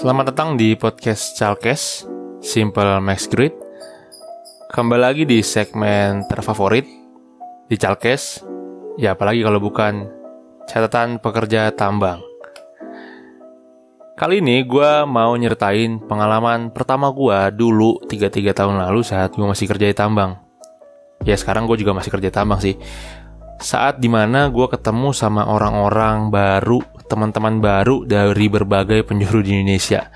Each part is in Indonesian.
Selamat datang di podcast Chalkes, Simple Max Great. Kembali lagi di segmen terfavorit di Chalkes. Ya apalagi kalau bukan catatan pekerja tambang. Kali ini gue mau nyeritain pengalaman pertama gue dulu 3-3 tahun lalu saat gue masih kerja di tambang. Ya sekarang gue juga masih kerja di tambang sih. Saat di mana gue ketemu sama orang-orang baru teman-teman baru dari berbagai penjuru di Indonesia.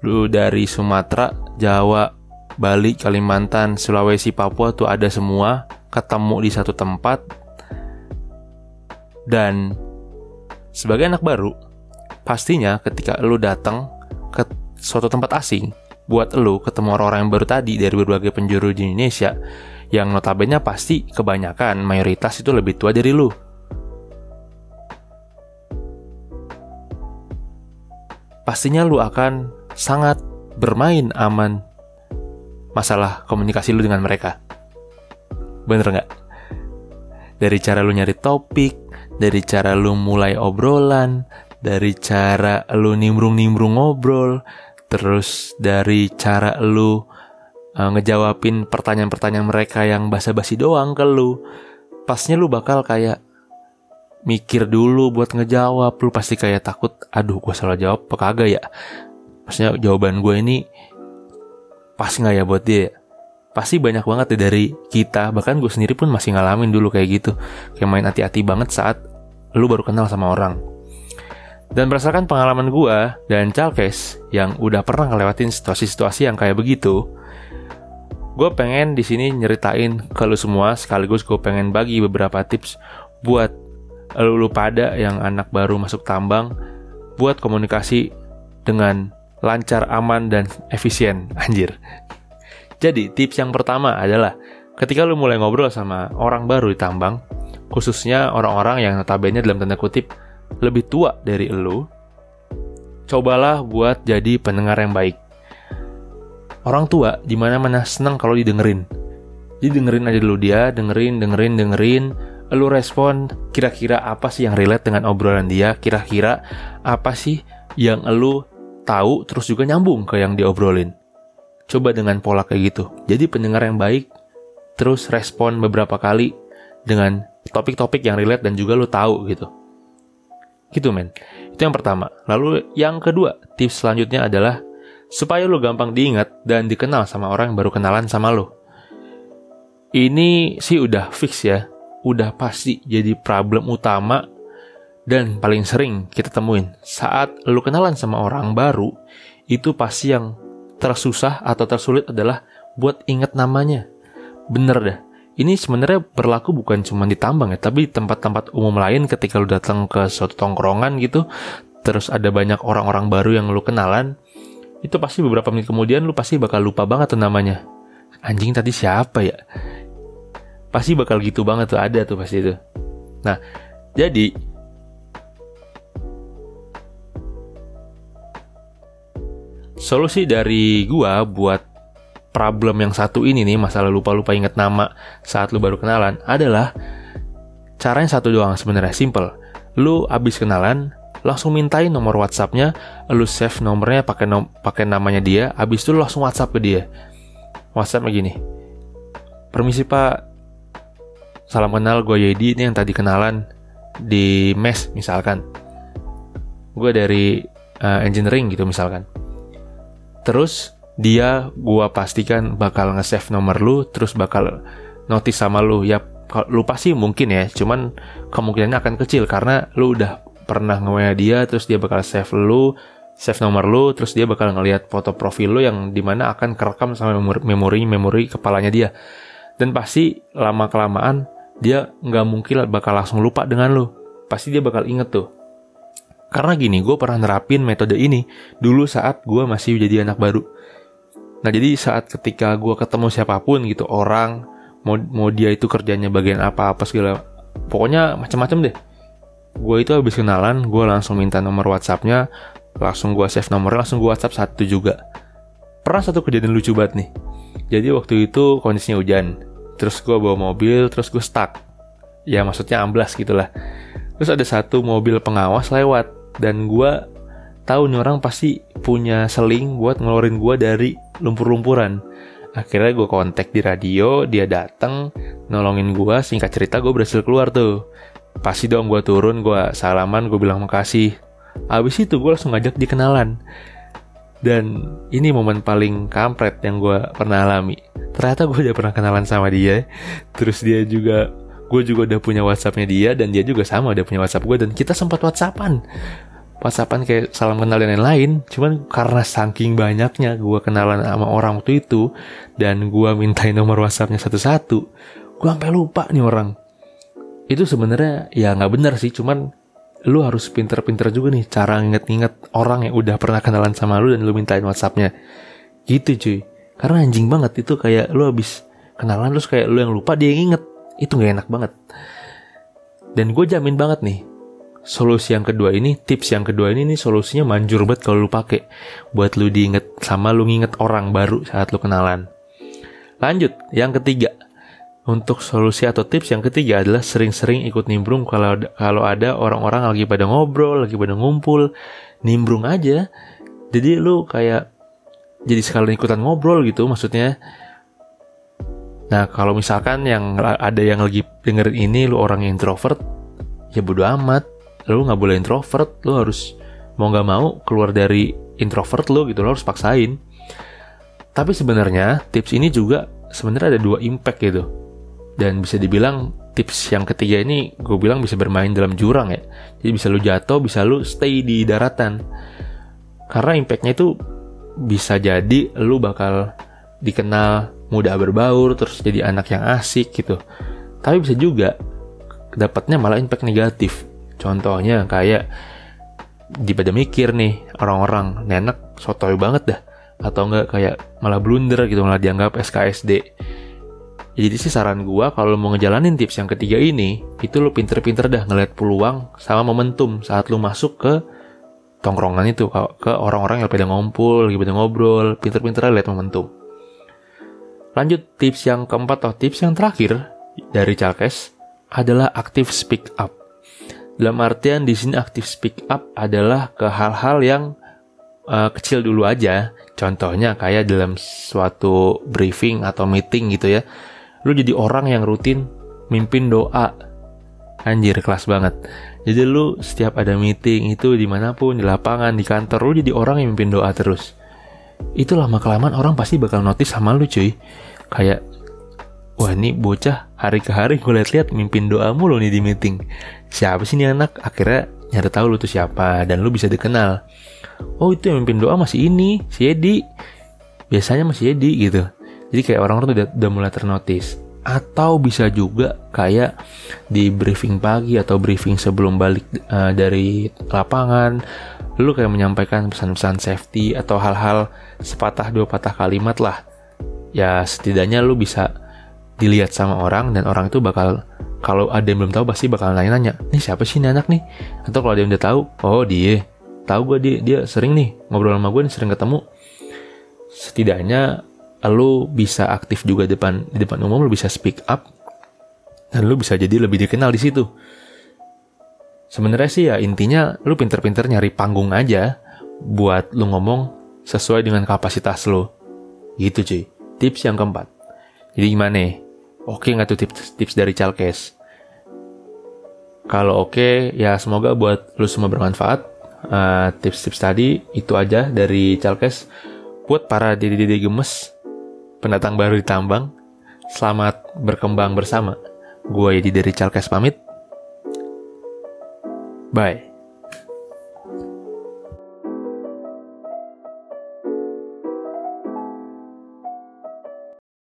Lu dari Sumatera, Jawa, Bali, Kalimantan, Sulawesi, Papua tuh ada semua ketemu di satu tempat. Dan sebagai anak baru, pastinya ketika lu datang ke suatu tempat asing, buat lu ketemu orang-orang yang baru tadi dari berbagai penjuru di Indonesia, yang notabene pasti kebanyakan mayoritas itu lebih tua dari lu pastinya lu akan sangat bermain aman masalah komunikasi lu dengan mereka. Bener nggak? Dari cara lu nyari topik, dari cara lu mulai obrolan, dari cara lu nimbrung-nimbrung ngobrol, terus dari cara lu uh, ngejawabin pertanyaan-pertanyaan mereka yang basa-basi doang ke lu, pasnya lu bakal kayak mikir dulu buat ngejawab. Lu pasti kayak takut aduh gue salah jawab apa kagak ya? Maksudnya jawaban gue ini pas nggak ya buat dia? Pasti banyak banget ya dari kita. Bahkan gue sendiri pun masih ngalamin dulu kayak gitu. Kayak main hati-hati banget saat lu baru kenal sama orang. Dan berdasarkan pengalaman gue dan Chalkes yang udah pernah ngelewatin situasi-situasi yang kayak begitu gue pengen di sini nyeritain ke lu semua sekaligus gue pengen bagi beberapa tips buat lu, lu pada yang anak baru masuk tambang buat komunikasi dengan lancar, aman, dan efisien. Anjir. Jadi, tips yang pertama adalah ketika lu mulai ngobrol sama orang baru di tambang, khususnya orang-orang yang notabene dalam tanda kutip lebih tua dari lu, cobalah buat jadi pendengar yang baik. Orang tua di mana-mana senang kalau didengerin. Jadi dengerin aja dulu dia, dengerin, dengerin, dengerin, lu respon kira-kira apa sih yang relate dengan obrolan dia, kira-kira apa sih yang lu tahu terus juga nyambung ke yang diobrolin. Coba dengan pola kayak gitu. Jadi pendengar yang baik terus respon beberapa kali dengan topik-topik yang relate dan juga lu tahu gitu. Gitu men. Itu yang pertama. Lalu yang kedua, tips selanjutnya adalah supaya lu gampang diingat dan dikenal sama orang yang baru kenalan sama lu. Ini sih udah fix ya udah pasti jadi problem utama dan paling sering kita temuin saat lu kenalan sama orang baru itu pasti yang tersusah atau tersulit adalah buat inget namanya. Bener dah. Ini sebenarnya berlaku bukan cuma di tambang ya, tapi tempat-tempat umum lain ketika lu datang ke suatu tongkrongan gitu, terus ada banyak orang-orang baru yang lu kenalan, itu pasti beberapa menit kemudian lu pasti bakal lupa banget tuh namanya. Anjing tadi siapa ya? Pasti bakal gitu banget tuh ada tuh pasti itu. Nah jadi solusi dari gua buat problem yang satu ini nih masalah lupa-lupa inget nama saat lu baru kenalan adalah caranya satu doang sebenarnya simple. Lu abis kenalan langsung mintain nomor WhatsAppnya lu save nomornya pakai nom pakai namanya dia abis itu lu langsung WhatsApp ke dia. WhatsApp begini permisi pak salam kenal gue Yedi ini yang tadi kenalan di mes misalkan. Gue dari uh, engineering gitu misalkan. Terus dia gue pastikan bakal nge-save nomor lu terus bakal notice sama lu. Ya lu pasti mungkin ya. Cuman kemungkinannya akan kecil karena lu udah pernah nge dia terus dia bakal save lu save nomor lu terus dia bakal ngelihat foto profil lu yang di mana akan kerekam sama memori memori, kepalanya dia. Dan pasti lama kelamaan dia nggak mungkin bakal langsung lupa dengan lo. Pasti dia bakal inget tuh. Karena gini, gue pernah nerapin metode ini dulu saat gue masih jadi anak baru. Nah jadi saat ketika gue ketemu siapa pun gitu orang mau mau dia itu kerjanya bagian apa apa segala, pokoknya macam-macam deh. Gue itu habis kenalan, gue langsung minta nomor WhatsAppnya, langsung gue save nomornya, langsung gue WhatsApp satu juga. Pernah satu kejadian lucu banget nih. Jadi waktu itu kondisinya hujan, terus gue bawa mobil terus gue stuck ya maksudnya amblas gitulah terus ada satu mobil pengawas lewat dan gue tahu nih orang pasti punya seling buat ngeluarin gue dari lumpur-lumpuran. Akhirnya gue kontak di radio, dia datang nolongin gue. Singkat cerita gue berhasil keluar tuh. Pasti dong gue turun, gue salaman, gue bilang makasih. Abis itu gue langsung ngajak dikenalan. Dan ini momen paling kampret yang gue pernah alami. Ternyata gue udah pernah kenalan sama dia. Terus dia juga, gue juga udah punya WhatsAppnya dia dan dia juga sama udah punya WhatsApp gue dan kita sempat WhatsAppan. WhatsAppan kayak salam kenal dan lain-lain. Cuman karena saking banyaknya gue kenalan sama orang waktu itu dan gue mintain nomor WhatsAppnya satu-satu, gue sampai lupa nih orang. Itu sebenarnya ya nggak benar sih, cuman lu harus pinter-pinter juga nih cara nginget-nginget orang yang udah pernah kenalan sama lu dan lu mintain WhatsAppnya. Gitu cuy. Karena anjing banget itu kayak lu habis kenalan terus kayak lu yang lupa dia yang inget. Itu gak enak banget. Dan gue jamin banget nih, solusi yang kedua ini, tips yang kedua ini nih solusinya manjur banget kalau lu pakai buat lu diinget sama lu nginget orang baru saat lu kenalan. Lanjut, yang ketiga. Untuk solusi atau tips yang ketiga adalah sering-sering ikut nimbrung kalau kalau ada orang-orang lagi pada ngobrol, lagi pada ngumpul, nimbrung aja. Jadi lu kayak jadi sekalian ikutan ngobrol gitu maksudnya. Nah, kalau misalkan yang ada yang lagi dengerin ini lu orang yang introvert, ya bodo amat lu nggak boleh introvert lu harus mau nggak mau keluar dari introvert lu gitu lo harus paksain tapi sebenarnya tips ini juga sebenarnya ada dua impact gitu dan bisa dibilang tips yang ketiga ini gue bilang bisa bermain dalam jurang ya. Jadi bisa lu jatuh bisa lu stay di daratan. Karena impactnya itu bisa jadi lu bakal dikenal mudah berbaur terus jadi anak yang asik gitu. Tapi bisa juga dapatnya malah impact negatif. Contohnya kayak di pada mikir nih orang-orang nenek sotoy banget dah. Atau enggak kayak malah blunder gitu malah dianggap SKSD. Jadi sih saran gua kalau mau ngejalanin tips yang ketiga ini, itu lu pinter-pinter dah ngeliat peluang sama momentum saat lu masuk ke tongkrongan itu ke orang-orang yang pada ngumpul, lagi pada ngobrol, pinter-pinter lihat momentum. Lanjut tips yang keempat atau tips yang terakhir dari Chalkes adalah aktif speak up. Dalam artian di sini aktif speak up adalah ke hal-hal yang uh, kecil dulu aja. Contohnya kayak dalam suatu briefing atau meeting gitu ya. Lu jadi orang yang rutin mimpin doa. Anjir kelas banget. Jadi lu setiap ada meeting itu di mana pun di lapangan di kantor lu jadi orang yang mimpin doa terus. Itu lama kelamaan orang pasti bakal notice sama lu cuy. Kayak wah ini bocah hari ke hari gue liat-liat mimpin doa mulu nih di meeting siapa sih ini anak akhirnya nyari tahu lu tuh siapa dan lu bisa dikenal oh itu yang mimpin doa masih ini si Edi biasanya masih Edi gitu jadi kayak orang-orang tuh udah, udah mulai ternotis atau bisa juga kayak di briefing pagi atau briefing sebelum balik uh, dari lapangan lu kayak menyampaikan pesan-pesan safety atau hal-hal sepatah dua patah kalimat lah ya setidaknya lu bisa dilihat sama orang dan orang itu bakal kalau ada yang belum tahu pasti bakal nanya-nanya, nih siapa sih ini anak nih? Atau kalau ada yang udah tahu, oh dia, tahu gue dia dia sering nih ngobrol sama gue nih sering ketemu. Setidaknya lu bisa aktif juga depan di depan umum, lu bisa speak up dan lu bisa jadi lebih dikenal di situ. Sebenarnya sih ya intinya lu pinter-pinter nyari panggung aja buat lu ngomong sesuai dengan kapasitas lu. Gitu cuy. Tips yang keempat. Jadi gimana nih? Oke nggak tuh tips, tips dari Chalkes? Kalau oke, ya semoga buat lu semua bermanfaat. Uh, tips-tips tadi itu aja dari Chalkes. Buat para dede-dede gemes, pendatang baru di tambang, selamat berkembang bersama. Gue Yedi dari Chalkes pamit. Bye.